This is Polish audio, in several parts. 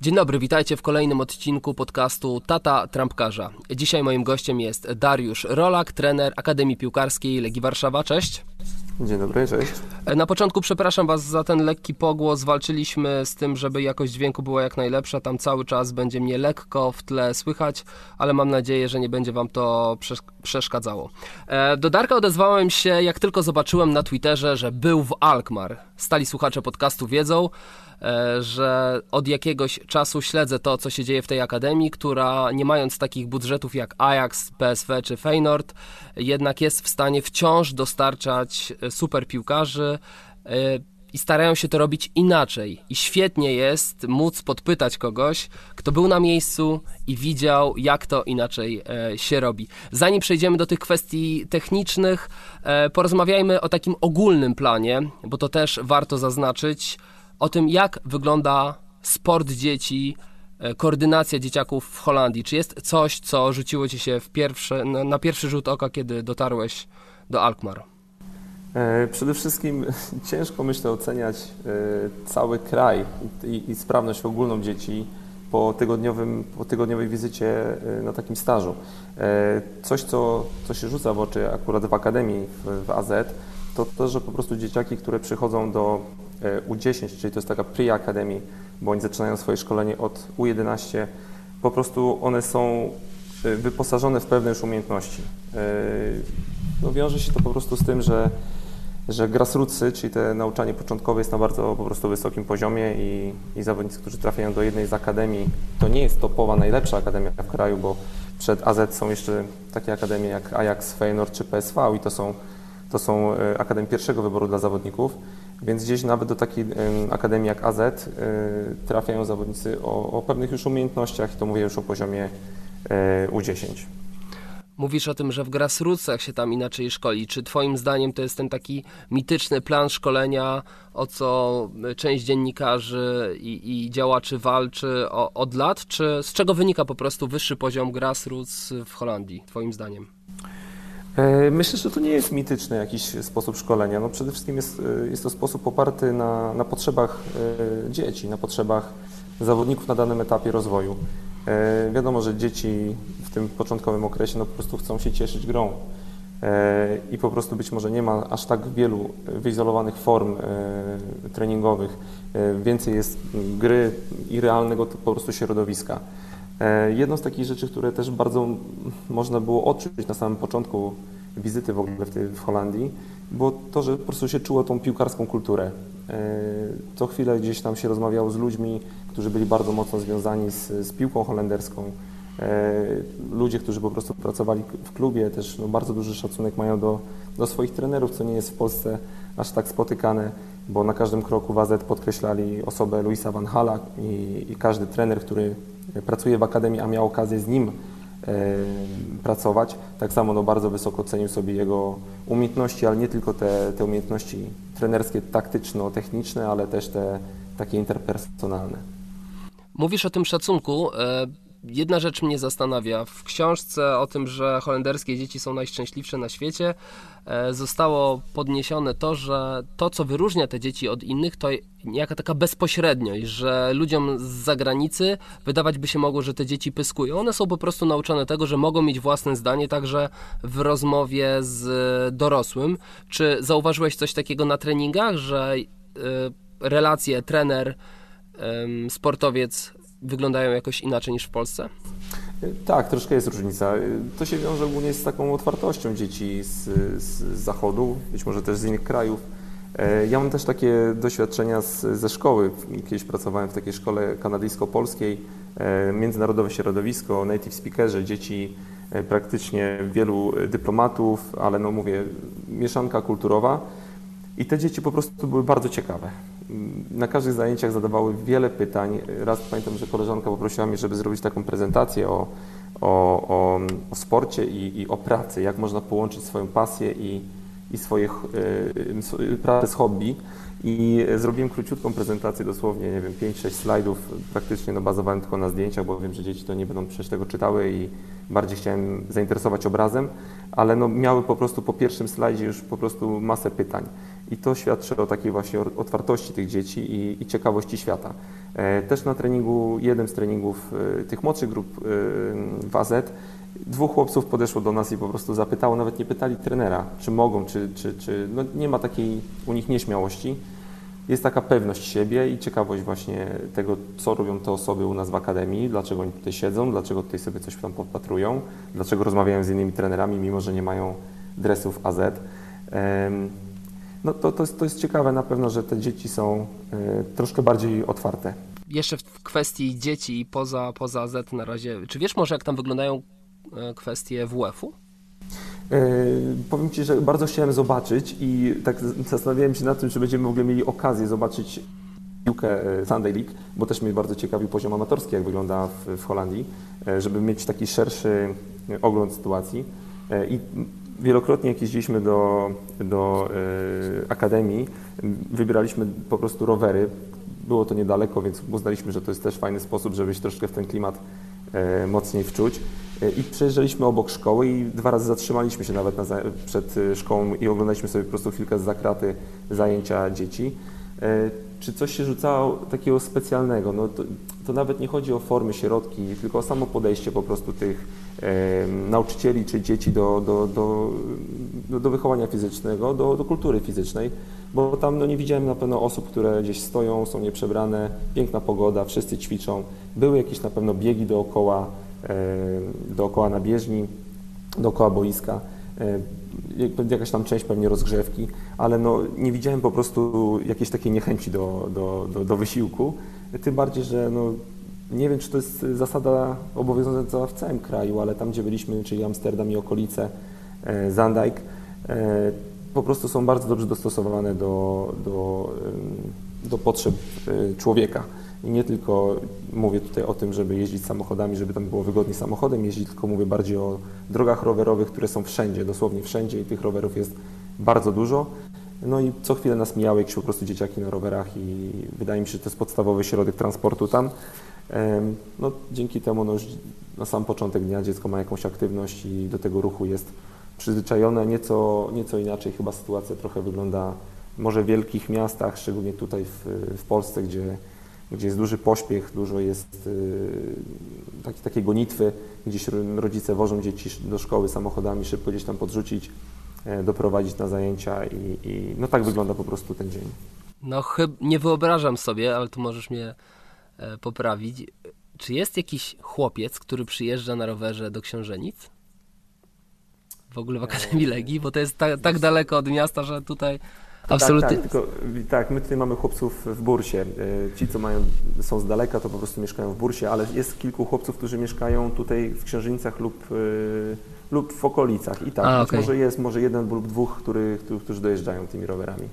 Dzień dobry, witajcie w kolejnym odcinku podcastu Tata Trampkarza. Dzisiaj moim gościem jest Dariusz Rolak, trener Akademii Piłkarskiej Legii Warszawa. Cześć. Dzień dobry, cześć. Na początku przepraszam Was za ten lekki pogłos. Walczyliśmy z tym, żeby jakość dźwięku była jak najlepsza. Tam cały czas będzie mnie lekko w tle słychać, ale mam nadzieję, że nie będzie Wam to przeszkadzało. E, do Darka odezwałem się, jak tylko zobaczyłem na Twitterze, że był w Alkmaar. Stali słuchacze podcastu wiedzą. E, że od jakiegoś czasu śledzę to, co się dzieje w tej akademii, która nie mając takich budżetów jak Ajax, PSV czy Feyenoord, jednak jest w stanie wciąż dostarczać e, super piłkarzy e, i starają się to robić inaczej. I świetnie jest móc podpytać kogoś, kto był na miejscu i widział, jak to inaczej się robi. Zanim przejdziemy do tych kwestii technicznych, porozmawiajmy o takim ogólnym planie, bo to też warto zaznaczyć o tym, jak wygląda sport dzieci, e, koordynacja dzieciaków w Holandii. Czy jest coś, co rzuciło ci się pierwsze, na, pierwszy rzut oka, kiedy dotarłeś do Alkmaar? E, przede wszystkim ciężko, myślę, oceniać e, cały kraj i, i sprawność ogólną dzieci po, tygodniowym, po tygodniowej wizycie na takim stażu. Coś, co, co się rzuca w oczy akurat w Akademii w, w AZ, to to, że po prostu dzieciaki, które przychodzą do U10, czyli to jest taka pre-academy, bo oni zaczynają swoje szkolenie od U11. Po prostu one są e, wyposażone w pewne już umiejętności. E, no, wiąże się to po prostu z tym, że, że grassrootsy, czyli te nauczanie początkowe jest na bardzo po prostu wysokim poziomie i, i zawodnicy, którzy trafiają do jednej z akademii, to nie jest topowa, najlepsza akademia w kraju, bo przed AZ są jeszcze takie akademie jak Ajax, Feyenoord czy PSV i to są, to są akademie pierwszego wyboru dla zawodników. Więc gdzieś nawet do takiej akademii jak AZ y, trafiają zawodnicy o, o pewnych już umiejętnościach i to mówię już o poziomie e, U10. Mówisz o tym, że w grassrootsach się tam inaczej szkoli. Czy Twoim zdaniem to jest ten taki mityczny plan szkolenia, o co część dziennikarzy i, i działaczy walczy o, od lat? Czy z czego wynika po prostu wyższy poziom grassroots w Holandii, Twoim zdaniem? E, myślę, że to nie jest mityczny jakiś sposób szkolenia. No przede wszystkim jest, e, jest to sposób oparty na, na potrzebach e, dzieci, na potrzebach zawodników na danym etapie rozwoju. Wiadomo, że dzieci w tym początkowym okresie no po prostu chcą się cieszyć grą i po prostu być może nie ma aż tak wielu wyizolowanych form treningowych. Więcej jest gry i realnego po prostu środowiska. E, jedną z takich rzeczy, które też bardzo można było odczuć na samym początku wizyty w ogóle w, Holandii, było to, że po prostu się czuło tą piłkarską kulturę. E, co chwilę gdzieś tam się rozmawiało z ludźmi, którzy byli bardzo mocno związani z, z piłką holenderską. E, ludzie, którzy po prostu pracowali w klubie, też no, bardzo duży szacunek mają do, do swoich trenerów, co nie jest w Polsce aż tak spotykane, bo na każdym kroku w AZ podkreślali osobę Luisa Van Hala i, i każdy trener, który pracuje w Akademii, a miał okazję z nim e, pracować, tak samo no, bardzo wysoko cenił sobie jego umiejętności, ale nie tylko te, te umiejętności trenerskie, taktyczno-techniczne, ale też te takie interpersonalne. Mówisz o tym szacunku. Jedna rzecz mnie zastanawia. W książce o tym, że holenderskie dzieci są najszczęśliwsze na świecie, e, zostało podniesione to, że to, co wyróżnia te dzieci od innych, to jaka taka bezpośredniość, że ludziom z zagranicy wydawać by się mogło, że te dzieci pyskują. One są po prostu nauczone tego, że mogą mieć własne zdanie także w rozmowie z dorosłym. Czy zauważyłeś coś takiego na treningach, że e, relacje trener, sportowiec wyglądają jakoś inaczej niż w Polsce? Tak, troszkę jest różnica. To się wiąże ogólnie z taką otwartością dzieci z, z zachodu, być może też z innych krajów. E, ja mam też takie doświadczenia z, ze szkoły. Kiedyś pracowałem w takiej szkole kanadyjsko-polskiej, e, międzynarodowe środowisko, native speakerzy, dzieci e, praktycznie wielu dyplomatów, ale no mówię, mieszanka kulturowa. I te dzieci po prostu były bardzo ciekawe na każdych zajęciach zadawały wiele pytań. Raz pamiętam, że koleżanka poprosiła mnie, żeby zrobić taką prezentację o, o, o, o sporcie i, i, o pracy, jak można połączyć swoją pasję i, i swoje y, pracę z hobby. I zrobiłem króciutką prezentację, dosłownie, nie wiem, 5-6 slajdów. Praktycznie no, bazowałem tylko na zdjęciach, bo wiem, że dzieci to nie będą przecież tego czytały i bardziej chciałem zainteresować obrazem, ale no, miały po prostu po pierwszym slajdzie już po prostu masę pytań. I to świadczy o takiej właśnie otwartości tych dzieci i, i ciekawości świata. E, też na treningu, jednym z treningów e, tych młodszych grup e, w AZ, dwóch chłopców podeszło do nas i po prostu zapytało, nawet nie pytali trenera, czy mogą, czy, czy, czy no nie ma takiej u nich nieśmiałości. Jest taka pewność siebie i ciekawość właśnie tego, co robią te osoby u nas w akademii, dlaczego oni tutaj siedzą, dlaczego tutaj sobie coś tam podpatrują, dlaczego rozmawiają z innymi trenerami, mimo że nie mają dresów AZ. No to, to, jest, to jest ciekawe na pewno, że te dzieci są e, troszkę bardziej otwarte. Jeszcze w kwestii dzieci poza, poza Z na razie, czy wiesz może jak tam wyglądają e, kwestie WF-u? Yy, powiem Ci, że bardzo chciałem zobaczyć i tak zastanawiałem się nad tym, czy będziemy w ogóle mieli okazję zobaczyć piłkę Sunday League, bo też mnie bardzo ciekawił poziom amatorski, jak wygląda w, w Holandii, żeby mieć taki szerszy ogląd sytuacji. I Wielokrotnie jak jeździliśmy do, do y, akademii, wybieraliśmy po prostu rowery. Było to niedaleko, więc uznaliśmy, że to jest też fajny sposób, żeby się troszkę w ten klimat y, mocniej wczuć. Y, I przejeżdżaliśmy obok szkoły i dwa razy zatrzymaliśmy się nawet na, przed szkołą i oglądaliśmy sobie po prostu chwilkę z zakraty zajęcia dzieci. Czy coś się rzucało takiego specjalnego? No to, to nawet nie chodzi o formy, środki, tylko o samo podejście po prostu tych e, nauczycieli czy dzieci do, do, do, do, wychowania fizycznego, do, do kultury fizycznej, bo tam no, nie widziałem na pewno osób, które gdzieś stoją, są nieprzebrane, piękna pogoda, wszyscy ćwiczą. Były jakieś na pewno biegi dookoła, dookoła na bieżni, dookoła boiska. Jakaś tam część pewnie rozgrzewki, ale no, nie widziałem po prostu jakiejś takiej niechęci do, do, do, do wysiłku, tym bardziej, że no, nie wiem, czy to jest zasada obowiązująca w całym kraju, ale tam, gdzie byliśmy, czyli Amsterdam i okolice, e, Zandijk, e, po prostu są bardzo dobrze dostosowane do, do, do potrzeb człowieka. I nie tylko mówię tutaj o tym, żeby jeździć samochodami, żeby tam było wygodnie samochodem jeździć, tylko mówię bardziej o drogach rowerowych, które są wszędzie, dosłownie wszędzie i tych rowerów jest bardzo dużo. No i co chwilę nas mijały jakieś po prostu dzieciaki na rowerach i wydaje mi się, że to jest podstawowy środek transportu tam. No, dzięki temu no, na sam początek dnia dziecko ma jakąś aktywność i do tego ruchu jest przyzwyczajone. Nieco, nieco inaczej chyba sytuacja trochę wygląda może w wielkich miastach, szczególnie tutaj w, w Polsce, gdzie gdzie jest duży pośpiech, dużo jest y, taki, takiej gonitwy, gdzieś rodzice wożą dzieci do szkoły samochodami, szybko gdzieś tam podrzucić, e, doprowadzić na zajęcia i, i no tak wygląda po prostu ten dzień. No chyba nie wyobrażam sobie, ale tu możesz mnie poprawić. Czy jest jakiś chłopiec, który przyjeżdża na rowerze do Książenic? W ogóle w Akademii Legii, bo to jest tak, tak daleko od miasta, że tutaj Absolutnie. Tak, tak, tylko, tak, my tutaj mamy chłopców w Bursie. E, ci, co mają, są z daleka, to po prostu mieszkają w Bursie, ale jest kilku chłopców, którzy mieszkają tutaj w Księżynicach lub, lub w okolicach. I tak, A, okay. może jest może jeden lub dwóch, który, którzy dojeżdżają tymi rowerami.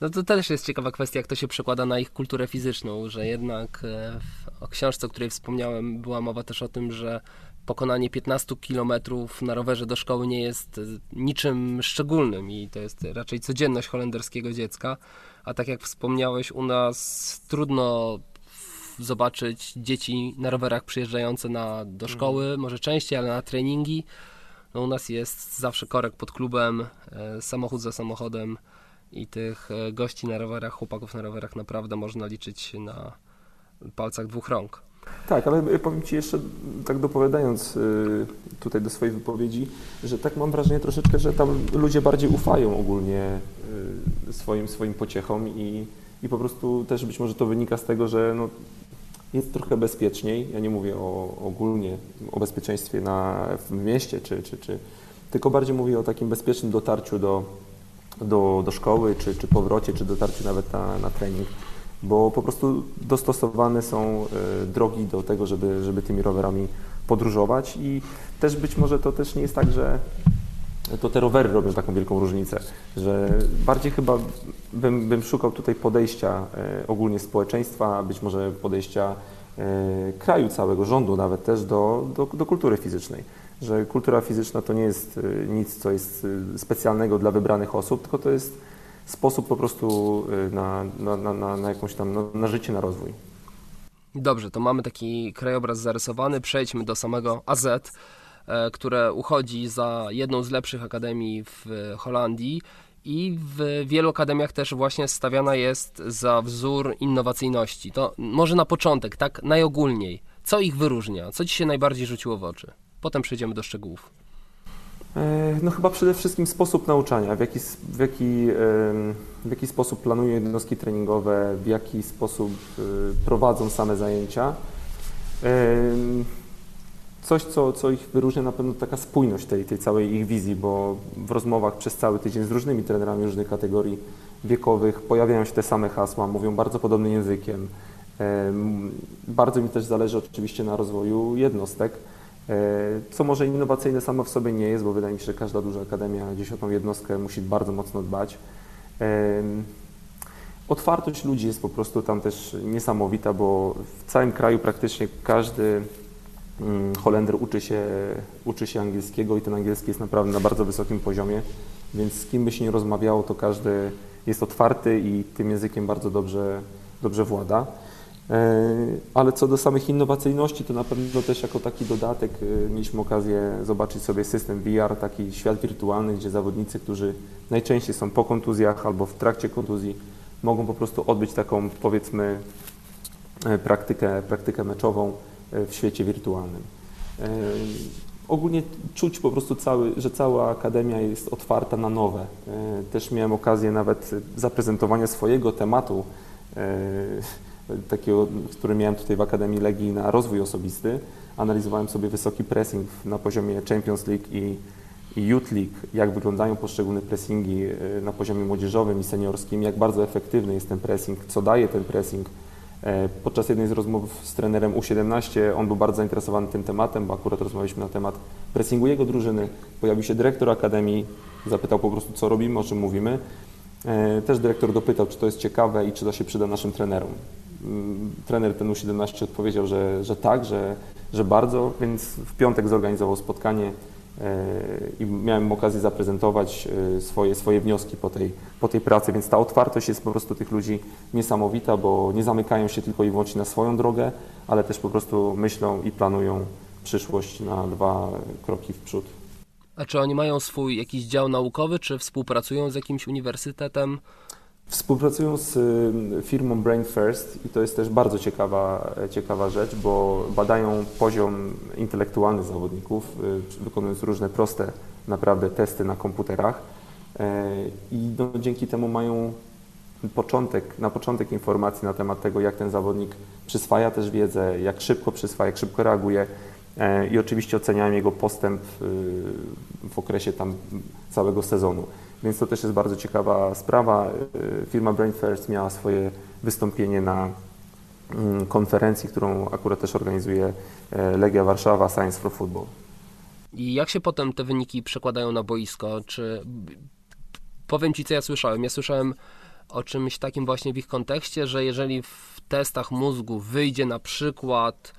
No to też jest ciekawa kwestia, jak to się przekłada na ich kulturę fizyczną, że jednak e, w, książce, o której wspomniałem, była mowa też o tym, że pokonanie 15 km na rowerze do szkoły nie jest e, niczym szczególnym i to jest raczej codzienność holenderskiego dziecka. A tak jak wspomniałeś, u nas trudno zobaczyć dzieci na rowerach przyjeżdżające na, do mhm. szkoły, mhm. może częściej, ale na treningi. No, u nas jest zawsze korek pod klubem, e, samochód za samochodem i tych e, gości na rowerach, chłopaków na rowerach naprawdę można liczyć na palcach dwóch rąk. Tak, ale powiem Ci jeszcze, tak dopowiadając y, tutaj do swojej wypowiedzi, że tak mam wrażenie troszeczkę, że tam ludzie bardziej ufają ogólnie swoim, swoim pociechom i, i po prostu też być może to wynika z tego, że no, jest trochę bezpieczniej. Ja nie mówię o, ogólnie o bezpieczeństwie na, w mieście, czy, czy, czy, tylko bardziej mówię o takim bezpiecznym dotarciu do, do, do szkoły, czy, czy powrocie, czy dotarciu nawet na, na trening bo po prostu dostosowane są e, drogi do tego, żeby, żeby tymi rowerami podróżować i też być może to też nie jest tak, że to te rowery robią taką wielką różnicę, że bardziej chyba bym, bym szukał tutaj podejścia e, ogólnie społeczeństwa, być może podejścia e, kraju całego, rządu nawet też do, do, do kultury fizycznej. Że kultura fizyczna to nie jest nic, co jest specjalnego dla wybranych osób, tylko to jest sposób po prostu y, na, na, na, na jakąś tam, na, na życie, na rozwój. Dobrze, to mamy taki krajobraz zarysowany. Przejdźmy do samego AZ, e, które uchodzi za jedną z lepszych akademii w Holandii i w wielu akademiach też właśnie stawiana jest za wzór innowacyjności. To może na początek, tak najogólniej, co ich wyróżnia, co ci się najbardziej rzuciło w oczy? Potem przejdziemy do szczegółów. E, no chyba przede wszystkim sposób nauczania, w jaki, w jaki, w jaki sposób planują jednostki treningowe, w jaki sposób e, prowadzą same zajęcia. Coś, co, co ich wyróżnia na pewno taka spójność tej, tej całej ich wizji, bo w rozmowach przez cały tydzień z różnymi trenerami różnych kategorii wiekowych pojawiają się te same hasła, mówią bardzo podobnym językiem. Bardzo mi też zależy oczywiście na rozwoju jednostek, co może innowacyjne samo w sobie nie jest, bo wydaje mi się, że każda duża akademia gdzieś o tą jednostkę musi bardzo mocno dbać. Otwartość ludzi jest po prostu tam też niesamowita, bo w całym kraju praktycznie każdy mm, Holender uczy się, uczy się angielskiego i ten angielski jest naprawdę na bardzo wysokim poziomie, więc z kim by się nie rozmawiało, to każdy jest otwarty i tym językiem bardzo dobrze, dobrze włada. E, ale co do samych innowacyjności, to na pewno też jako taki dodatek e, mieliśmy okazję zobaczyć sobie system VR, taki świat wirtualny, gdzie zawodnicy, którzy najczęściej są po kontuzjach albo w trakcie kontuzji, mogą po prostu odbyć taką, powiedzmy, e, praktykę, praktykę meczową w świecie wirtualnym. Ogólnie czuć po prostu, cały, że cała akademia jest otwarta na nowe. Też miałem okazję nawet zaprezentowania swojego tematu, takiego, który miałem tutaj w Akademii Legii na rozwój osobisty. Analizowałem sobie wysoki pressing na poziomie Champions League i i Youth League, jak wyglądają poszczególne pressingi e, na poziomie młodzieżowym i seniorskim, jak bardzo efektywny jest ten pressing, co daje ten pressing. E, podczas jednej z rozmów z trenerem U17 on był bardzo zainteresowany tym tematem, bo akurat rozmawialiśmy na temat pressingu jego drużyny. Pojawił się dyrektor akademii, zapytał po prostu, co robimy, o czym mówimy. E, też dyrektor dopytał, czy to jest ciekawe i czy to się przyda naszym trenerom. Mm, trener ten U17 odpowiedział, że, że tak, że, że bardzo, więc w piątek zorganizował spotkanie i miałem okazję zaprezentować e, swoje, swoje wnioski po tej, po tej pracy, więc ta otwartość jest po prostu tych ludzi niesamowita, bo nie zamykają się tylko i wyłącznie na swoją drogę, ale też po prostu myślą i planują przyszłość na dwa kroki w przód. A czy oni mają swój jakiś dział naukowy, czy współpracują z jakimś uniwersytetem? Współpracują z y, firmą Brain First i to jest też bardzo ciekawa, ciekawa rzecz, bo badają poziom intelektualny zawodników, y, wykonując różne proste naprawdę testy na komputerach e, i no, dzięki temu mają początek, na początek informacji na temat tego, jak ten zawodnik przyswaja też wiedzę, jak szybko przyswaja, jak szybko reaguje e, i oczywiście oceniają jego postęp y, w okresie tam całego sezonu. Więc to też jest bardzo ciekawa sprawa. Y, firma Brain First miała swoje wystąpienie na mm, konferencji, którą akurat też organizuje e, Legia Warszawa Science for Football. I jak się potem te wyniki przekładają na boisko? Czy powiem Ci, co ja słyszałem. Ja słyszałem o czymś takim właśnie w ich kontekście, że jeżeli w testach mózgu wyjdzie na przykład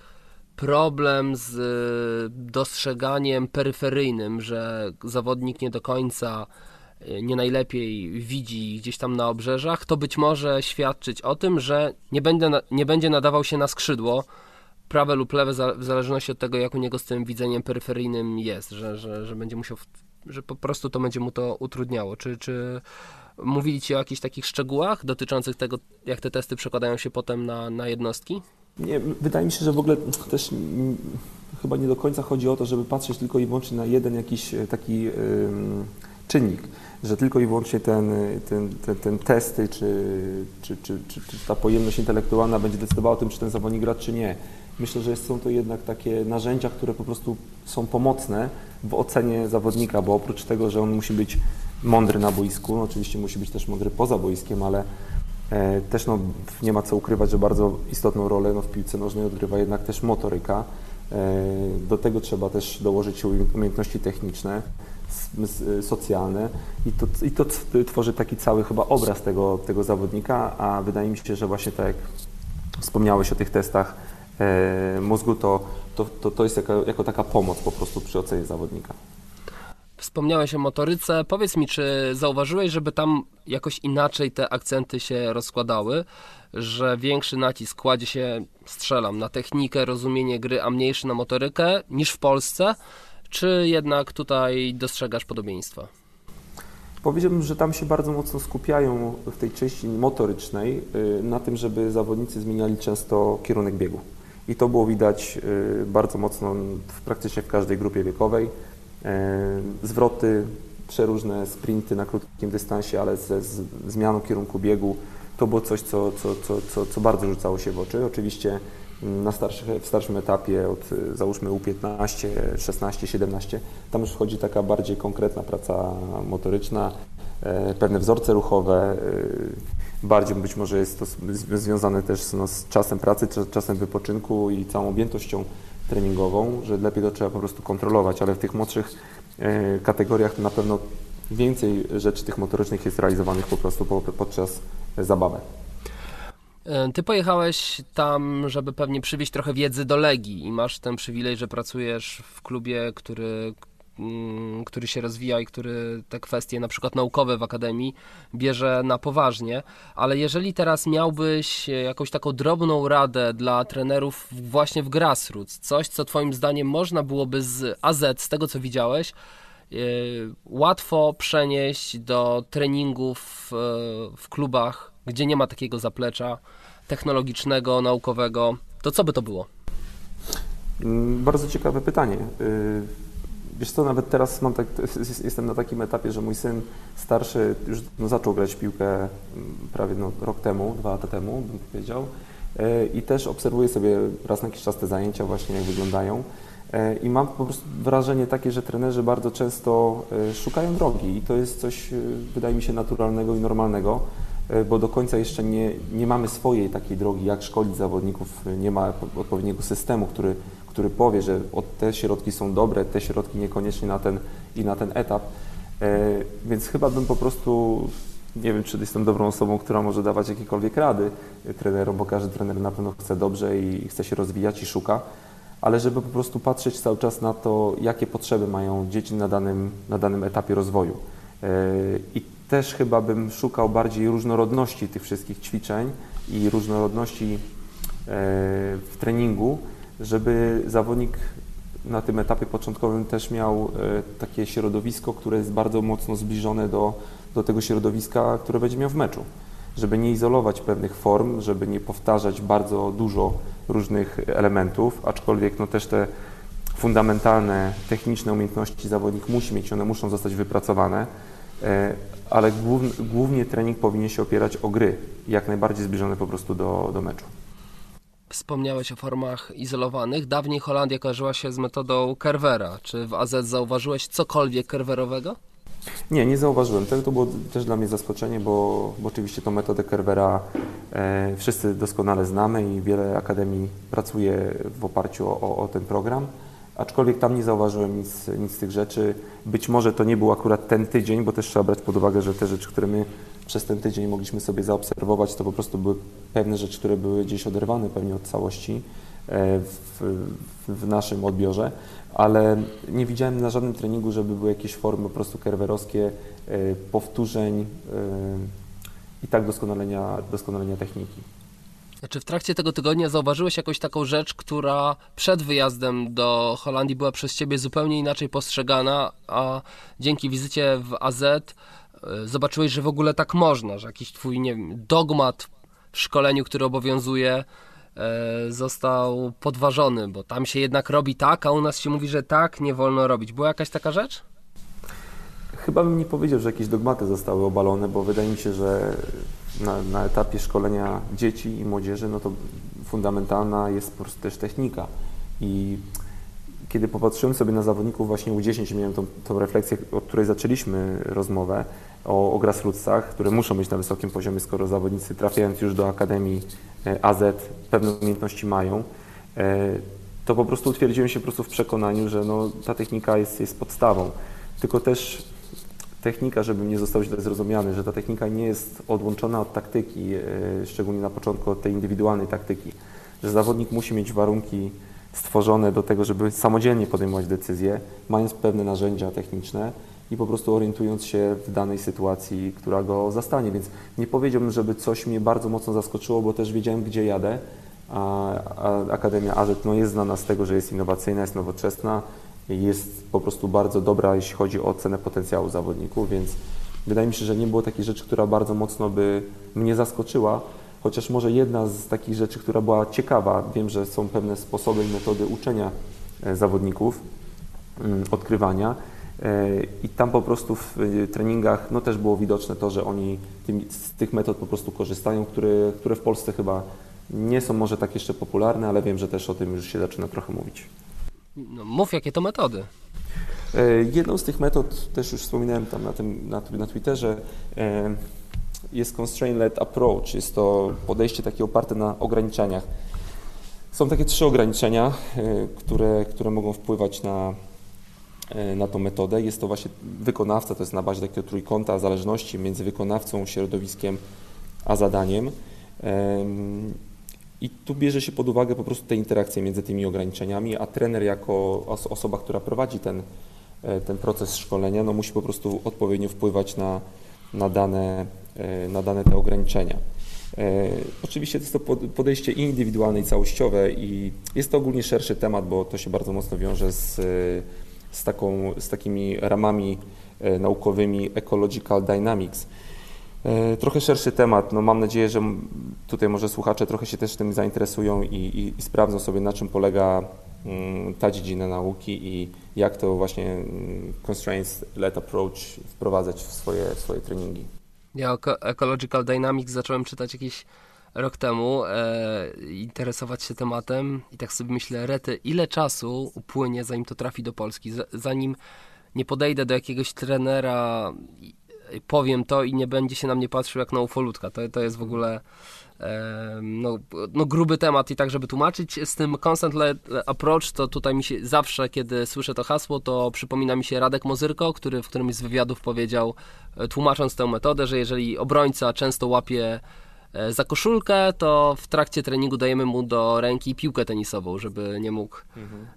problem z y, dostrzeganiem peryferyjnym, że zawodnik nie do końca nie najlepiej widzi gdzieś tam na obrzeżach, to być może świadczyć o tym, że nie, będzie, nie będzie nadawał się na skrzydło prawe lub lewe, w zależności od tego, jak u niego z tym widzeniem peryferyjnym jest, że, że, że będzie musiał, że po prostu to będzie mu to utrudniało. Czy, czy mówili Ci o jakichś takich szczegółach dotyczących tego, jak te testy przekładają się potem na, na jednostki? Nie, wydaje mi się, że w ogóle też chyba nie do końca chodzi o to, żeby patrzeć tylko i wyłącznie na jeden jakiś taki yy, czynnik że tylko i wyłącznie ten, ten, ten, ten testy, czy, czy, czy, czy, ta pojemność intelektualna będzie decydowała o tym, czy ten zawodnik gra, czy nie. Myślę, że są to jednak takie narzędzia, które po prostu są pomocne w ocenie zawodnika, bo oprócz tego, że on musi być mądry na boisku, no oczywiście musi być też mądry poza boiskiem, ale e, też no, nie ma co ukrywać, że bardzo istotną rolę no, w piłce nożnej odgrywa jednak też motoryka. E, do tego trzeba też dołożyć umiejętności techniczne socjalne i to, i to tworzy taki cały chyba obraz tego, tego zawodnika, a wydaje mi się, że właśnie tak jak wspomniałeś o tych testach e, mózgu, to, to, to, to jest jako, jako taka pomoc po prostu przy ocenie zawodnika. Wspomniałeś o motoryce. Powiedz mi, czy zauważyłeś, żeby tam jakoś inaczej te akcenty się rozkładały, że większy nacisk kładzie się, strzelam, na technikę, rozumienie gry, a mniejszy na motorykę niż w Polsce? Czy jednak tutaj dostrzegasz podobieństwa? Powiedziałbym, że tam się bardzo mocno skupiają w tej części motorycznej y, na tym, żeby zawodnicy zmieniali często kierunek biegu. I to było widać y, bardzo mocno w praktycznie w każdej grupie wiekowej. Y, zwroty, przeróżne sprinty na krótkim dystansie, ale ze zmianą kierunku biegu, to było coś, co, co, co, co, co bardzo rzucało się w oczy. Oczywiście na starszych, w starszym etapie od załóżmy U15, 16, 17, tam już wchodzi taka bardziej konkretna praca motoryczna, e, pewne wzorce ruchowe, e, bardziej być może jest to związane też no, z czasem pracy, czasem wypoczynku i całą objętością treningową, że lepiej to trzeba po prostu kontrolować, ale w tych młodszych e, kategoriach to na pewno więcej rzeczy tych motorycznych jest realizowanych po prostu podczas zabawy. E, ty pojechałeś tam, żeby pewnie przywieźć trochę wiedzy do Legii i masz ten przywilej, że pracujesz w klubie, który, mm, który się rozwija i który te kwestie na przykład naukowe w Akademii bierze na poważnie, ale jeżeli teraz miałbyś jakąś taką drobną radę dla trenerów właśnie w grassroots, coś co twoim zdaniem można byłoby z AZ, z tego co widziałeś, e, łatwo przenieść do treningów w klubach, gdzie nie ma takiego zaplecza, technologicznego, naukowego, to co by to było? Mm, bardzo ciekawe pytanie. Y, wiesz co, nawet teraz tak, jestem na takim etapie, że mój syn starszy już no, zaczął grać piłkę mm, prawie no, rok temu, dwa lata temu, bym powiedział. Y, I też obserwuję sobie raz na jakiś czas te zajęcia, właśnie jak wyglądają. Y, I mam po prostu wrażenie takie, że trenerzy bardzo często szukają drogi i to jest coś, wydaje mi się, naturalnego i normalnego bo do końca jeszcze nie, nie mamy swojej takiej drogi, jak szkolić zawodników, nie ma odpowiedniego systemu, który, który powie, że te środki są dobre, te środki niekoniecznie na ten i na ten etap. E, więc chyba bym po prostu, nie wiem, czy jestem dobrą osobą, która może dawać jakiekolwiek rady trenerom, bo każdy trener na pewno chce dobrze i chce się rozwijać i szuka, ale żeby po prostu patrzeć cały czas na to, jakie potrzeby mają dzieci na danym, na danym etapie rozwoju. E, I też chyba bym szukał bardziej różnorodności tych wszystkich ćwiczeń i różnorodności e, w treningu, żeby zawodnik na tym etapie początkowym też miał e, takie środowisko, które jest bardzo mocno zbliżone do, do tego środowiska, które będzie miał w meczu. Żeby nie izolować pewnych form, żeby nie powtarzać bardzo dużo różnych elementów, aczkolwiek no też te fundamentalne, techniczne umiejętności zawodnik musi mieć, one muszą zostać wypracowane, ale głównie trening powinien się opierać o gry, jak najbardziej zbliżone po prostu do, do meczu. Wspomniałeś o formach izolowanych. Dawniej Holandia kojarzyła się z metodą Kerwera. Czy w AZ zauważyłeś cokolwiek Kerwerowego? Nie, nie zauważyłem. To, to było też dla mnie zaskoczenie, bo, bo oczywiście tą metodę Kerwera e, wszyscy doskonale znamy i wiele akademii pracuje w oparciu o, o ten program aczkolwiek tam nie zauważyłem nic, nic z tych rzeczy. Być może to nie był akurat ten tydzień, bo też trzeba brać pod uwagę, że te rzeczy, które my przez ten tydzień mogliśmy sobie zaobserwować, to po prostu były pewne rzeczy, które były gdzieś oderwane pewnie od całości e, w, w naszym odbiorze, ale nie widziałem na żadnym treningu, żeby były jakieś formy po prostu kerwerowskie, e, powtórzeń e, i tak doskonalenia, doskonalenia techniki. Czy w trakcie tego tygodnia zauważyłeś jakąś taką rzecz, która przed wyjazdem do Holandii była przez Ciebie zupełnie inaczej postrzegana, a dzięki wizycie w AZ e, zobaczyłeś, że w ogóle tak można, że jakiś Twój nie wiem, dogmat w szkoleniu, który obowiązuje, e, został podważony, bo tam się jednak robi tak, a u nas się mówi, że tak nie wolno robić. Była jakaś taka rzecz? Chyba bym nie powiedział, że jakieś dogmaty zostały obalone, bo wydaje mi się, że na, na etapie szkolenia dzieci i młodzieży, no to fundamentalna jest po prostu też technika. I kiedy popatrzyłem sobie na zawodników właśnie U10, miałem tą, tą refleksję, od której zaczęliśmy rozmowę, o, o grassrootsach, które muszą być na wysokim poziomie, skoro zawodnicy trafiając już do Akademii e, AZ pewne umiejętności mają, e, to po prostu utwierdziłem się po prostu w przekonaniu, że no, ta technika jest, jest podstawą. Tylko też technika, żeby nie został źle zrozumiany, że ta technika nie jest odłączona od taktyki, e, szczególnie na początku od tej indywidualnej taktyki, że zawodnik musi mieć warunki stworzone do tego, żeby samodzielnie podejmować decyzje, mając pewne narzędzia techniczne i po prostu orientując się w danej sytuacji, która go zastanie. Więc nie powiedziałbym, żeby coś mnie bardzo mocno zaskoczyło, bo też wiedziałem, gdzie jadę. A, a Akademia AZ no, jest znana z tego, że jest innowacyjna, jest nowoczesna, jest po prostu bardzo dobra, jeśli chodzi o ocenę potencjału zawodników, więc Wydaje mi się, że nie było takiej rzeczy, która bardzo mocno by mnie zaskoczyła, chociaż może jedna z takich rzeczy, która była ciekawa, wiem, że są pewne sposoby i metody uczenia e, zawodników, mm, odkrywania e, i tam po prostu w treningach no też było widoczne to, że oni z tych metod po prostu korzystają, które, które w Polsce chyba nie są może tak jeszcze popularne, ale wiem, że też o tym już się zaczyna trochę mówić. No, mów, jakie to metody? E, jedną z tych metod, też już wspominałem tam na, tym, na, na Twitterze, e, jest constraint-led approach. Jest to podejście takie oparte na ograniczeniach. Są takie trzy ograniczenia, e, które, które mogą wpływać na, na tą metodę. Jest to właśnie wykonawca, to jest na bazie takiego trójkąta zależności między wykonawcą, środowiskiem a zadaniem. I tu bierze się pod uwagę po prostu te interakcje między tymi ograniczeniami, a trener jako osoba, która prowadzi ten, e, ten proces szkolenia, no musi po prostu odpowiednio wpływać na, na, dane, e, na dane te ograniczenia. E, oczywiście to jest to podejście indywidualne i całościowe i jest to ogólnie szerszy temat, bo to się bardzo mocno wiąże z, z, taką, z takimi ramami naukowymi Ecological Dynamics, trochę szerszy temat. No mam nadzieję, że tutaj może słuchacze trochę się też tym zainteresują i, i, i sprawdzą sobie, na czym polega ta dziedzina nauki i jak to właśnie constraints-led approach wprowadzać w swoje, w swoje treningi. Ja Ecological Dynamics zacząłem czytać jakiś rok temu, e, interesować się tematem i tak sobie myślę, rety, ile czasu upłynie, zanim to trafi do Polski, zanim nie podejdę do jakiegoś trenera powiem to i nie będzie się na mnie patrzył jak na ufolutka. To, to jest w ogóle no, no gruby temat i tak, żeby tłumaczyć z tym constant approach, to tutaj mi się zawsze, kiedy słyszę to hasło, to przypomina mi się Radek Mozyrko, który w którymś z wywiadów powiedział, e, tłumacząc tę metodę, że jeżeli obrońca często łapie za koszulkę, to w trakcie treningu dajemy mu do ręki piłkę tenisową, żeby nie mógł, mhm.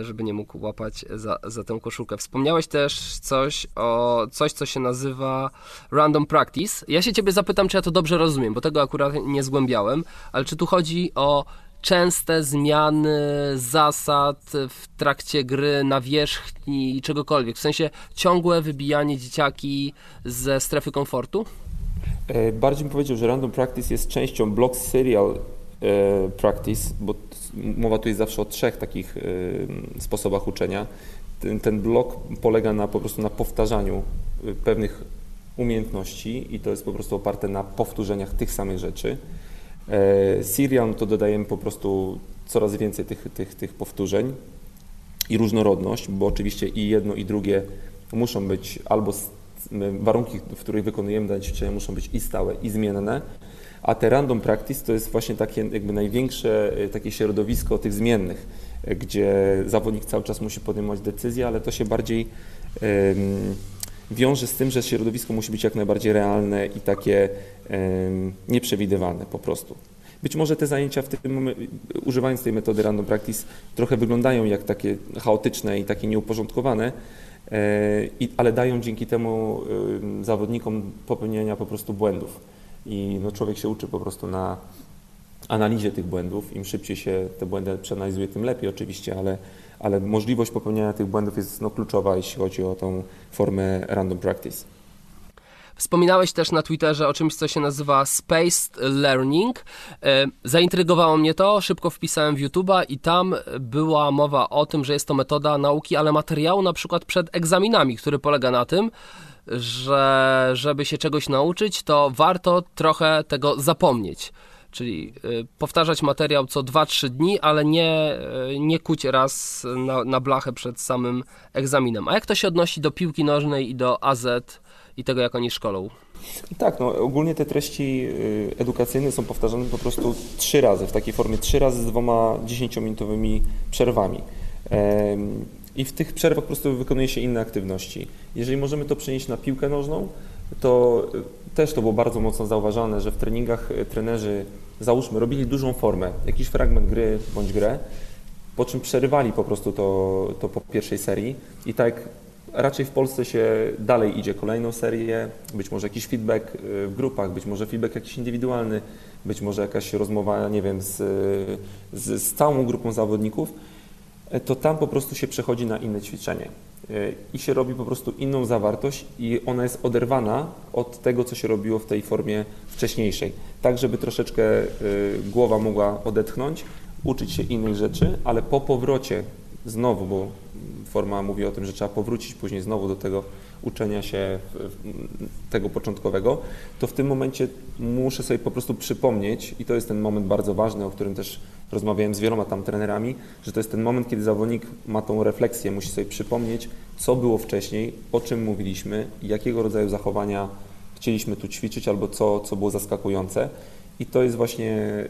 E, żeby nie mógł łapać za, za tę koszulkę. Wspomniałeś też coś o coś, co się nazywa random practice. Ja się ciebie zapytam, czy ja to dobrze rozumiem, bo tego akurat nie zgłębiałem, ale czy tu chodzi o częste zmiany zasad w trakcie gry, na wierzchni i czegokolwiek. W sensie ciągłe wybijanie dzieciaki ze strefy komfortu? E, bardziej bym powiedział, że random practice jest częścią block serial e, practice, bo mowa tu jest zawsze o trzech takich e, sposobach uczenia. Ten, ten blok polega na po prostu na powtarzaniu pewnych umiejętności i to jest po prostu oparte na powtórzeniach tych samych rzeczy. Serial to dodajemy po prostu coraz więcej tych, tych, tych powtórzeń i różnorodność, bo oczywiście i jedno i drugie muszą być albo warunki, w których wykonujemy dane ćwiczenia muszą być i stałe, i zmienne, a te random practice to jest właśnie takie jakby największe e, takie środowisko tych zmiennych, e, gdzie zawodnik cały czas musi podejmować decyzje, ale to się bardziej um, wiąże z tym, że środowisko musi być jak najbardziej realne i takie um, nieprzewidywalne po prostu. Być może te zajęcia w tym używając tej metody random practice trochę wyglądają jak takie chaotyczne i takie nieuporządkowane, E, ale dają dzięki temu zawodnikom popełnienia po prostu błędów. I no, człowiek się uczy po prostu na analizie tych błędów. Im szybciej się te błędy przeanalizuje, tym lepiej oczywiście, ale, ale możliwość popełniania tych błędów jest no, kluczowa, jeśli chodzi o tą formę random practice. Wspominałeś też na Twitterze o czymś, co się nazywa Spaced Learning. E, zaintrygowało mnie to, szybko wpisałem w YouTube'a i tam była mowa o tym, że jest to metoda nauki, ale materiału na przykład przed egzaminami, który polega na tym, że żeby się czegoś nauczyć, to warto trochę tego zapomnieć. Czyli y, powtarzać materiał co 2-3 dni, ale nie, y, nie kuć raz na, na blachę przed samym egzaminem. A jak to się odnosi do piłki nożnej i do AZ i tego, jak oni szkolą. Tak, no ogólnie te treści y, edukacyjne są powtarzane po prostu trzy razy, w takiej formie trzy razy z dwoma dziesięciominutowymi przerwami. I w tych przerwach po prostu wykonuje się inne aktywności. Jeżeli możemy to przenieść na piłkę nożną, to y, też to było bardzo mocno zauważane, że w treningach y, trenerzy, załóżmy, robili dużą formę, jakiś fragment gry bądź grę, po czym przerywali po prostu to, to po pierwszej serii i tak Raczej w Polsce się dalej idzie kolejną serię, być może jakiś feedback y, w grupach, być może feedback jakiś indywidualny, być może jakaś rozmowa, nie wiem, z, z, z całą grupą zawodników. to tam po prostu się przechodzi na inne ćwiczenie i się robi po prostu inną zawartość i ona jest oderwana od tego, co się robiło w tej formie wcześniejszej. Tak, żeby troszeczkę głowa mogła odetchnąć, uczyć się innych rzeczy, ale po powrocie znowu, bo forma mówi o tym, że trzeba powrócić później znowu do tego uczenia się tego początkowego, to w tym momencie muszę sobie po prostu przypomnieć, i to jest ten moment bardzo ważny, o którym też rozmawiałem z wieloma tam trenerami, że to jest ten moment, kiedy zawodnik ma tą refleksję, musi sobie przypomnieć, co było wcześniej, o czym mówiliśmy, jakiego rodzaju zachowania chcieliśmy tu ćwiczyć, albo co, co było zaskakujące. I to jest właśnie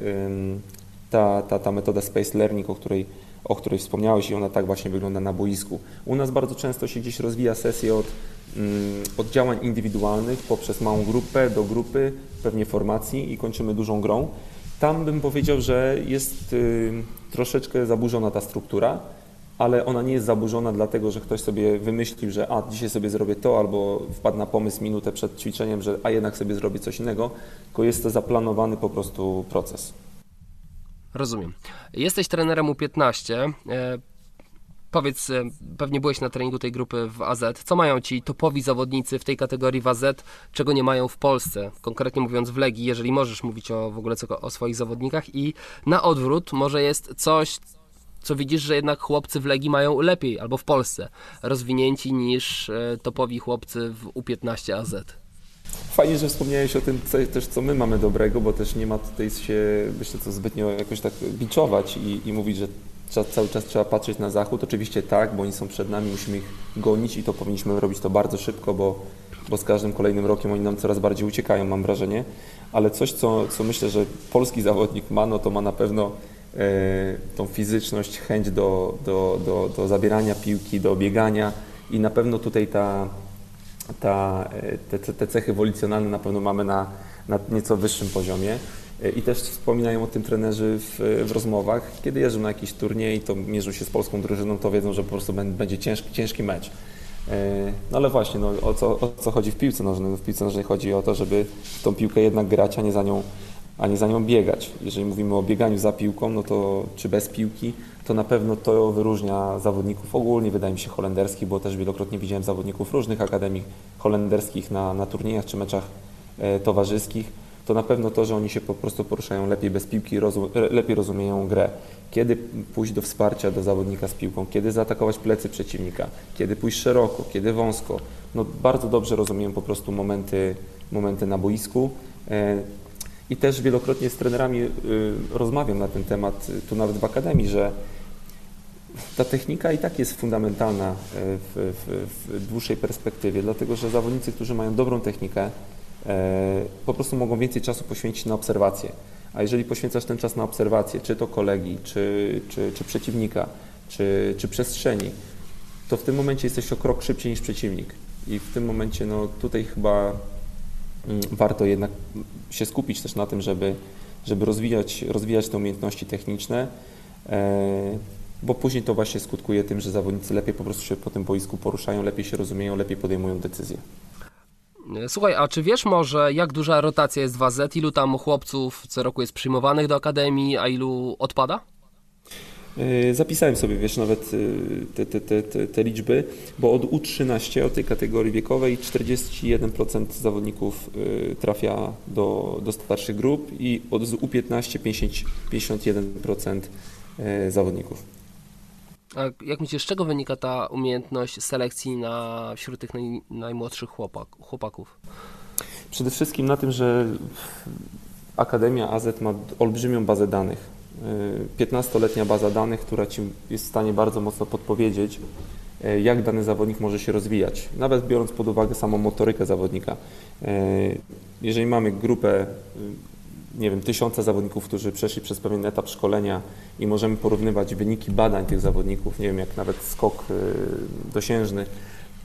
ta, ta, ta metoda Space Learning, o której o której wspomniałeś i ona tak właśnie wygląda na boisku. U nas bardzo często się gdzieś rozwija sesje od, mm, od działań indywidualnych poprzez małą grupę do grupy, pewnie formacji i kończymy dużą grą. Tam bym powiedział, że jest y, troszeczkę zaburzona ta struktura, ale ona nie jest zaburzona dlatego, że ktoś sobie wymyślił, że a dzisiaj sobie zrobię to, albo wpadł na pomysł minutę przed ćwiczeniem, że a jednak sobie zrobię coś innego, tylko jest to zaplanowany po prostu proces. Rozumiem. Jesteś trenerem U15. E, powiedz, e, pewnie byłeś na treningu tej grupy w AZ. Co mają ci topowi zawodnicy w tej kategorii w AZ, czego nie mają w Polsce? Konkretnie mówiąc w Legii, jeżeli możesz mówić o, w ogóle co, o swoich zawodnikach. I na odwrót, może jest coś, co widzisz, że jednak chłopcy w Legii mają lepiej, albo w Polsce, rozwinięci niż e, topowi chłopcy w U15 AZ. Fajnie, że wspomniałeś o tym co, też, co my mamy dobrego, bo też nie ma tutaj się, myślę, co zbytnio jakoś tak biczować i, i mówić, że trzeba, cały czas trzeba patrzeć na zachód. Oczywiście tak, bo oni są przed nami, musimy ich gonić i to powinniśmy robić to bardzo szybko, bo, bo z każdym kolejnym rokiem oni nam coraz bardziej uciekają, mam wrażenie. Ale coś, co, co myślę, że polski zawodnik ma, no to ma na pewno e, tą fizyczność, chęć do, do, do, do zabierania piłki, do biegania i na pewno tutaj ta ta, te, te cechy wolicjonalne na pewno mamy na, na nieco wyższym poziomie. I też wspominają o tym trenerzy w, w, rozmowach. Kiedy jeżdżą na jakiś turniej, to mierzą się z polską drużyną, to wiedzą, że po prostu będzie ciężki, ciężki mecz. E, no ale właśnie, no, o, co, o co chodzi w piłce nożnej? No, w piłce nożnej chodzi o to, żeby tą piłkę jednak grać, a nie za nią, a nie za nią biegać. Jeżeli mówimy o bieganiu za piłką, no to czy bez piłki, to na pewno to wyróżnia zawodników ogólnie, wydaje mi się holenderskich, bo też wielokrotnie widziałem zawodników różnych akademii holenderskich na, na turniejach czy meczach e, towarzyskich. To na pewno to, że oni się po prostu poruszają lepiej bez piłki, rozum, lepiej rozumieją grę. Kiedy pójść do wsparcia do zawodnika z piłką, kiedy zaatakować plecy przeciwnika, kiedy pójść szeroko, kiedy wąsko. No, bardzo dobrze rozumieją po prostu momenty, momenty na boisku. E, i też wielokrotnie z trenerami y, rozmawiam na ten temat, y, tu nawet w akademii, że ta technika i tak jest fundamentalna y, w, w, w dłuższej perspektywie, dlatego że zawodnicy, którzy mają dobrą technikę, po prostu mogą więcej czasu poświęcić na obserwację. A jeżeli poświęcasz ten czas na obserwację, czy to kolegi, czy, czy, czy przeciwnika, czy, czy przestrzeni, to w tym momencie jesteś o krok szybciej niż przeciwnik. I w tym momencie no, tutaj chyba warto jednak się skupić też na tym, żeby, żeby rozwijać, rozwijać te umiejętności techniczne, e, bo później to właśnie skutkuje tym, że zawodnicy lepiej po prostu się po tym boisku poruszają, lepiej się rozumieją, lepiej podejmują decyzje. Słuchaj, a czy wiesz może, jak duża rotacja jest w AZ? Ilu tam chłopców co roku jest przyjmowanych do akademii, a ilu odpada? E, zapisałem sobie, wiesz, nawet e, te, te, te, te, liczby, bo od U13, od tej kategorii wiekowej, 41% zawodników e, trafia do, do starszych grup i od U15 50, 51% zawodników. A jak myślisz, z czego wynika ta umiejętność selekcji na, wśród tych naj, najmłodszych chłopak, chłopaków? Przede wszystkim na tym, że Akademia AZ ma olbrzymią bazę danych 15-letnia baza danych, która Ci jest w stanie bardzo mocno podpowiedzieć, e, jak dany zawodnik może się rozwijać, nawet biorąc pod uwagę samą motorykę zawodnika. E, jeżeli mamy grupę, nie wiem, tysiąca zawodników, którzy przeszli przez pewien etap szkolenia i możemy porównywać wyniki badań tych zawodników, nie wiem, jak nawet skok dosiężny,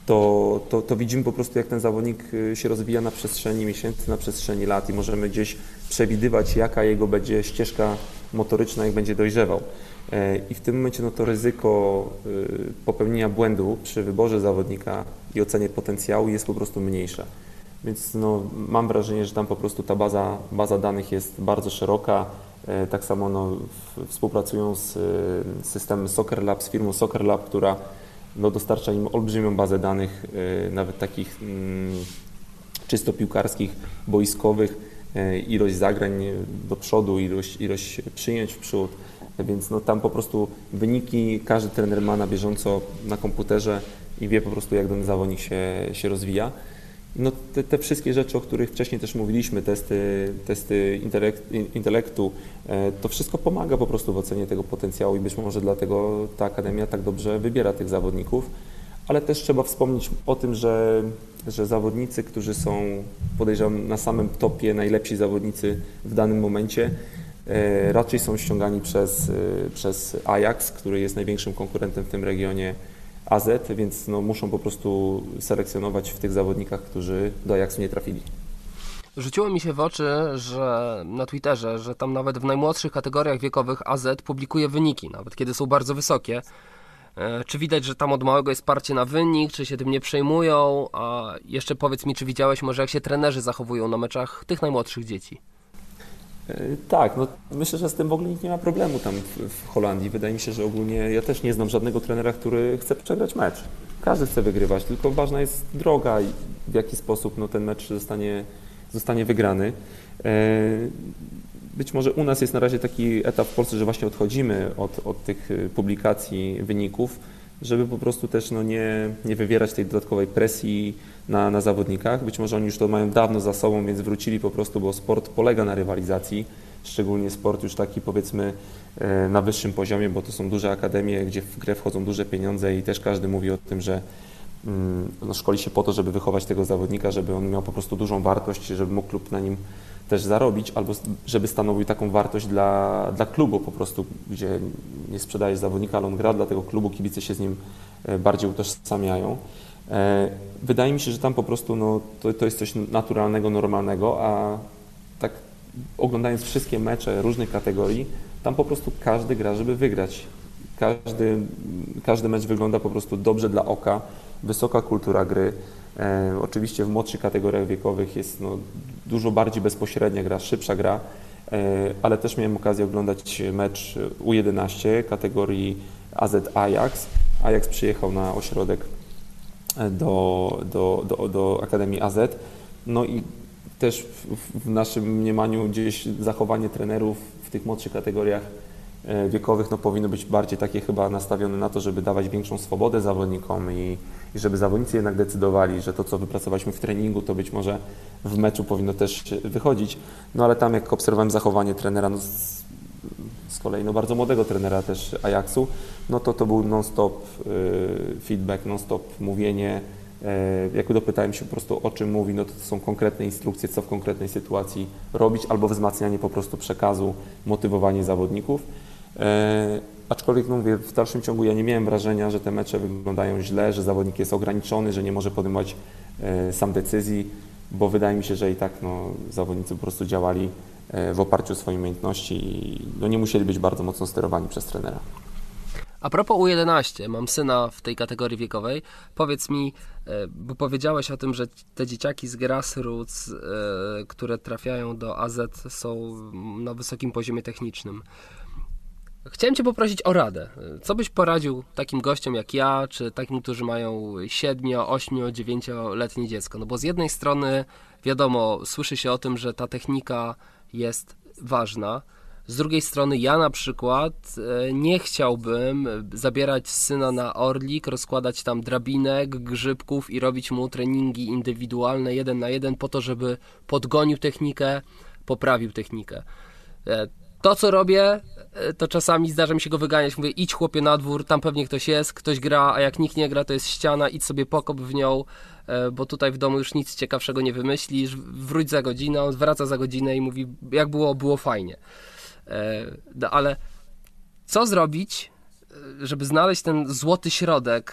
to, to, to, widzimy po prostu, jak ten zawodnik się rozwija na przestrzeni miesięcy, na przestrzeni lat i możemy gdzieś przewidywać, jaka jego będzie ścieżka motoryczna, jak będzie dojrzewał. E, I w tym momencie no to ryzyko e, popełnienia błędu przy wyborze zawodnika i ocenie potencjału jest po prostu mniejsze. Więc no, mam wrażenie, że tam po prostu ta baza, baza danych jest bardzo szeroka. Tak samo no, współpracują z systemem Soccer Lab, z firmą Soccer Lab, która no, dostarcza im olbrzymią bazę danych, nawet takich mm, czysto piłkarskich, boiskowych, e, ilość zagrań do przodu, ilość, ilość przyjęć w przód, więc no tam po prostu wyniki każdy trener ma na bieżąco na komputerze i wie po prostu jak ten zawodnik się, się rozwija. No te, te, wszystkie rzeczy, o których wcześniej też mówiliśmy, testy, testy intelektu, e, to wszystko pomaga po prostu w ocenie tego potencjału i być może dlatego ta akademia tak dobrze wybiera tych zawodników ale też trzeba wspomnieć o tym, że, że zawodnicy, którzy są, podejrzewam, na samym topie, najlepsi zawodnicy w danym momencie, e, raczej są ściągani przez, e, przez Ajax, który jest największym konkurentem w tym regionie AZ, więc no, muszą po prostu selekcjonować w tych zawodnikach, którzy do Ajaxu nie trafili. Rzuciło mi się w oczy, że na Twitterze, że tam nawet w najmłodszych kategoriach wiekowych AZ publikuje wyniki, nawet kiedy są bardzo wysokie. E, czy widać, że tam od małego jest parcie na wynik, czy się tym nie przejmują? A jeszcze powiedz mi, czy widziałeś może jak się trenerzy zachowują na meczach tych najmłodszych dzieci? E, tak, no myślę, że z tym w ogóle nikt nie ma problemu tam w, Holandii. Wydaje mi się, że ogólnie ja też nie znam żadnego trenera, który chce przegrać mecz. Każdy chce wygrywać, tylko ważna jest droga i w jaki sposób no, ten mecz zostanie, zostanie wygrany. Być może u nas jest na razie taki etap w Polsce, że właśnie odchodzimy od, od tych y, publikacji wyników, żeby po prostu też no nie, nie wywierać tej dodatkowej presji na, na zawodnikach. Być może oni już to mają dawno za sobą, więc wrócili po prostu, bo sport polega na rywalizacji, szczególnie sport już taki powiedzmy e, na wyższym poziomie, bo to są duże akademie, gdzie w grę wchodzą duże pieniądze i też każdy mówi o tym, że mm, no, szkoli się po to, żeby wychować tego zawodnika, żeby on miał po prostu dużą wartość, żeby mógł klub na nim też zarobić, albo żeby stanowił taką wartość dla, dla klubu po prostu, gdzie nie sprzedajesz zawodnika, ale on gra dla tego klubu, kibice się z nim e, bardziej utożsamiają. E, wydaje mi się, że tam po prostu no, to, to jest coś naturalnego, normalnego, a tak oglądając wszystkie mecze różnych kategorii, tam po prostu każdy gra, żeby wygrać. Każdy, każdy mecz wygląda po prostu dobrze dla oka, wysoka kultura gry. E, oczywiście w młodszych kategoriach wiekowych jest no, dużo bardziej bezpośrednia gra, szybsza gra, e, ale też miałem okazję oglądać mecz U11 kategorii AZ Ajax. Ajax przyjechał na ośrodek e, do, do, do, do Akademii AZ. No i też w, w naszym mniemaniu gdzieś zachowanie trenerów w tych młodszych kategoriach wiekowych no, powinno być bardziej takie chyba nastawione na to, żeby dawać większą swobodę zawodnikom i, i żeby zawodnicy jednak decydowali, że to, co wypracowaliśmy w treningu, to być może w meczu powinno też wychodzić. No ale tam jak obserwowałem zachowanie trenera, no, z, z kolei no, bardzo młodego trenera też Ajaxu, no to to był non-stop y, feedback, non-stop mówienie. Y, jak dopytałem się po prostu o czym mówi, no to, to są konkretne instrukcje, co w konkretnej sytuacji robić, albo wzmacnianie po prostu przekazu, motywowanie zawodników. E, aczkolwiek no mówię, w dalszym ciągu ja nie miałem wrażenia, że te mecze wyglądają źle, że zawodnik jest ograniczony, że nie może podejmować e, sam decyzji, bo wydaje mi się, że i tak no, zawodnicy po prostu działali e, w oparciu o swoje umiejętności i no, nie musieli być bardzo mocno sterowani przez trenera. A propos U11, mam syna w tej kategorii wiekowej. Powiedz mi, bo powiedziałeś o tym, że te dzieciaki z grassroots, które trafiają do AZ są na wysokim poziomie technicznym. Chciałem Cię poprosić o radę. Co byś poradził takim gościom jak ja, czy takim, którzy mają 7, 8, 9-letnie dziecko? No bo z jednej strony, wiadomo, słyszy się o tym, że ta technika jest ważna. Z drugiej strony, ja na przykład e, nie chciałbym zabierać syna na orlik, rozkładać tam drabinek, grzybków i robić mu treningi indywidualne jeden na jeden po to, żeby podgonił technikę, poprawił technikę. E, to, co robię, to czasami zdarza mi się go wyganiać. Mówię, idź chłopie na dwór, tam pewnie ktoś jest, ktoś gra, a jak nikt nie gra, to jest ściana, idź sobie pokop w nią, e, bo tutaj w domu już nic ciekawszego nie wymyślisz, wróć za godzinę, on wraca za godzinę i mówi, jak było, było fajnie. E, ale co zrobić, żeby znaleźć ten złoty środek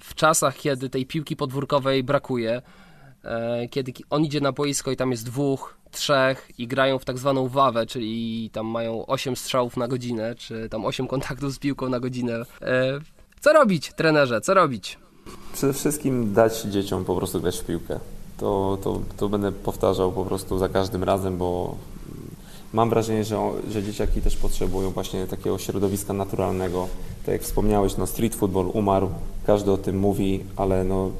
w czasach, kiedy tej piłki podwórkowej brakuje, kiedy on idzie na boisko i tam jest dwóch, trzech i grają w tak zwaną wawę, czyli tam mają 8 strzałów na godzinę, czy tam 8 kontaktów z piłką na godzinę. E, co robić, trenerze? Co robić? Przede wszystkim dać dzieciom po prostu grać w piłkę. To, to, to będę powtarzał po prostu za każdym razem, bo mam wrażenie, że, że dzieciaki też potrzebują właśnie takiego środowiska naturalnego. Tak jak wspomniałeś, no street football umarł, każdy o tym mówi, ale no,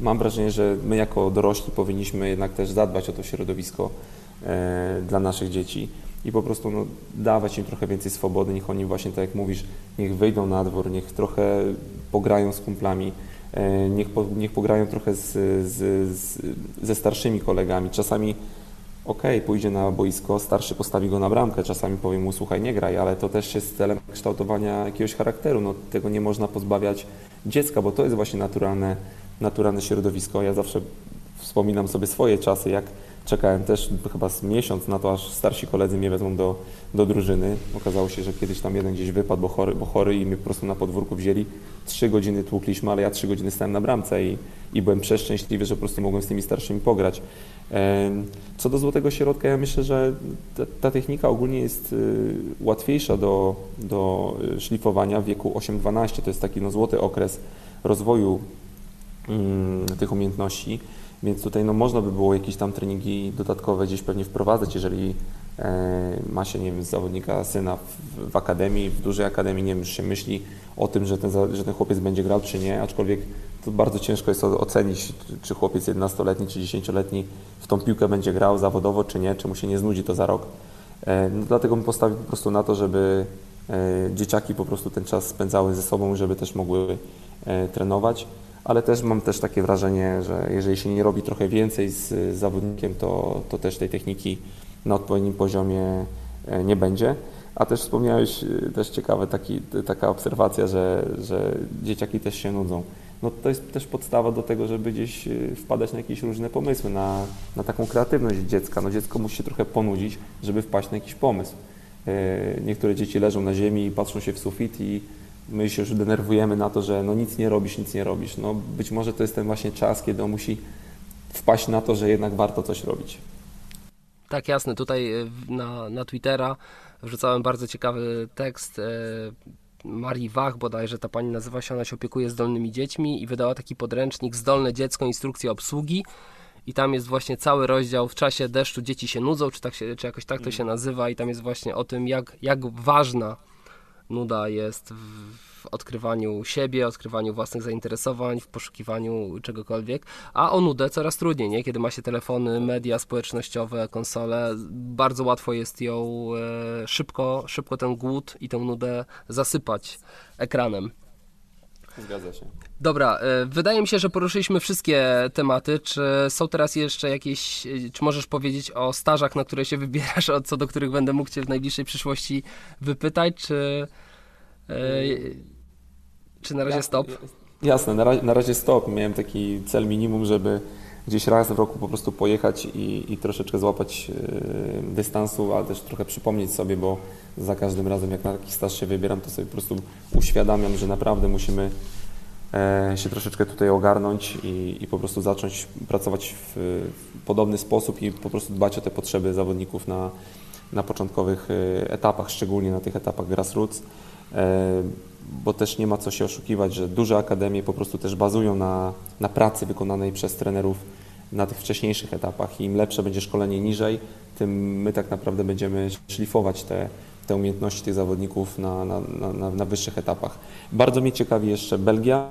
mam wrażenie, że my jako dorośli powinniśmy jednak też zadbać o to środowisko e, dla naszych dzieci i po prostu no, dawać im trochę więcej swobody, niech oni właśnie, tak jak mówisz, niech wyjdą na dwór, niech trochę pograją z kumplami, e, niech, po, niech pograją trochę z, z, z, ze starszymi kolegami. Czasami okej, okay, pójdzie na boisko, starszy postawi go na bramkę, czasami powie mu słuchaj, nie graj, ale to też jest celem kształtowania jakiegoś charakteru. No, tego nie można pozbawiać dziecka, bo to jest właśnie naturalne, naturalne środowisko. Ja zawsze wspominam sobie swoje czasy, jak czekałem też chyba z miesiąc na to, aż starsi koledzy mnie wezmą do, do drużyny. Okazało się, że kiedyś tam jeden gdzieś wypadł, bo chory, bo chory i mnie po prostu na podwórku wzięli. Trzy godziny tłukliśmy, ale ja trzy godziny stałem na bramce i, i byłem przeszczęśliwy, że po prostu mogłem z tymi starszymi pograć. Co do złotego środka, ja myślę, że ta, ta technika ogólnie jest y, łatwiejsza do, do szlifowania w wieku 8-12. To jest taki no, złoty okres rozwoju tych umiejętności. Więc tutaj no, można by było jakieś tam treningi dodatkowe gdzieś pewnie wprowadzać, jeżeli e, ma się, nie wiem, zawodnika, syna w, w, akademii, w dużej akademii, nie wiem, już się myśli o tym, że ten, że ten chłopiec będzie grał, czy nie, aczkolwiek to bardzo ciężko jest ocenić, czy chłopiec 11-letni, czy 10-letni w tą piłkę będzie grał zawodowo, czy nie, czy mu się nie znudzi to za rok. E, no, dlatego bym postawił po prostu na to, żeby e, dzieciaki po prostu ten czas spędzały ze sobą, żeby też mogły trenować ale też mam też takie wrażenie, że jeżeli się nie robi trochę więcej z zawodnikiem, to, to też tej techniki na odpowiednim poziomie e, nie będzie. A też wspomniałeś, e, też ciekawe taki, taka obserwacja, że, że dzieciaki też się nudzą. No to jest też podstawa do tego, żeby gdzieś e, wpadać na jakieś różne pomysły, na, na taką kreatywność dziecka. No dziecko musi się trochę ponudzić, żeby wpaść na jakiś pomysł. Niektóre dzieci leżą na ziemi i patrzą się w sufit i my się już denerwujemy na to, że no nic nie robisz, nic nie robisz. No być może to jest ten właśnie czas, kiedy on musi wpaść na to, że jednak warto coś robić. Tak, jasne. Tutaj e, na, na Twittera wrzucałem bardzo ciekawy tekst e, Marii Wach bodajże, ta pani nazywa się, ona się opiekuje zdolnymi dziećmi i wydała taki podręcznik Zdolne dziecko, instrukcja obsługi i tam jest właśnie cały rozdział w czasie deszczu dzieci się nudzą, czy, tak się, czy jakoś tak to się nazywa i tam jest właśnie o tym, jak, jak ważna nuda jest w odkrywaniu siebie, odkrywaniu własnych zainteresowań, w poszukiwaniu czegokolwiek, a o nudę coraz trudniej, nie? Kiedy ma się telefony, media społecznościowe, konsole, bardzo łatwo jest ją e, szybko, szybko ten głód i tę nudę zasypać ekranem. Zgadza się. Dobra, e, wydaje mi się, że poruszyliśmy wszystkie tematy. Czy są teraz jeszcze jakieś, e, czy możesz powiedzieć o stażach, na które się wybierasz, co do których będę mógł Cię w najbliższej przyszłości wypytać, czy, e, czy na razie stop? Jasne, na razie, na razie stop. Miałem taki cel minimum, żeby gdzieś raz w roku po prostu pojechać i, i troszeczkę złapać dystansu, ale też trochę przypomnieć sobie, bo za każdym razem jak na taki staż się wybieram, to sobie po prostu uświadamiam, że naprawdę musimy e, się troszeczkę tutaj ogarnąć i, i po prostu zacząć pracować w, w, podobny sposób i po prostu dbać o te potrzeby zawodników na, na początkowych e, etapach, szczególnie na tych etapach grassroots, e, bo też nie ma co się oszukiwać, że duże akademie po prostu też bazują na, na pracy wykonanej przez trenerów na tych wcześniejszych etapach im lepsze będzie szkolenie niżej, tym my tak naprawdę będziemy szlifować te, te umiejętności tych zawodników na, na, na, na wyższych etapach. Bardzo mnie ciekawi jeszcze Belgia.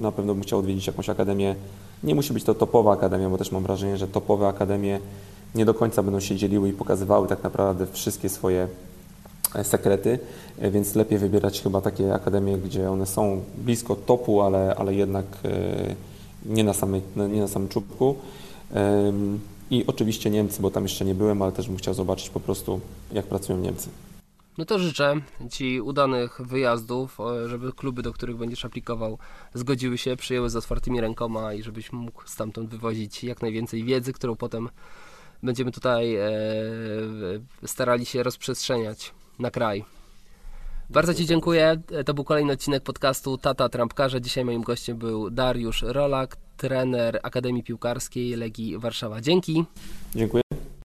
Na pewno bym chciał odwiedzić jakąś akademię. Nie musi być to topowa akademia, bo też mam wrażenie, że topowe akademie nie do końca będą się dzieliły i pokazywały tak naprawdę wszystkie swoje e, sekrety, e, więc lepiej wybierać chyba takie akademie, gdzie one są blisko topu, ale, ale jednak e, nie na, samej, nie na samym czubku. I oczywiście Niemcy, bo tam jeszcze nie byłem, ale też bym chciał zobaczyć po prostu, jak pracują Niemcy. No to życzę Ci udanych wyjazdów, żeby kluby, do których będziesz aplikował, zgodziły się, przyjęły z otwartymi rękoma i żebyś mógł stamtąd wywozić jak najwięcej wiedzy, którą potem będziemy tutaj e, starali się rozprzestrzeniać na kraj. Bardzo Ci dziękuję. To był kolejny odcinek podcastu Tata Trampkarze. Dzisiaj moim gościem był Dariusz Rolak, trener Akademii Piłkarskiej Legii Warszawa. Dzięki. Dziękuję.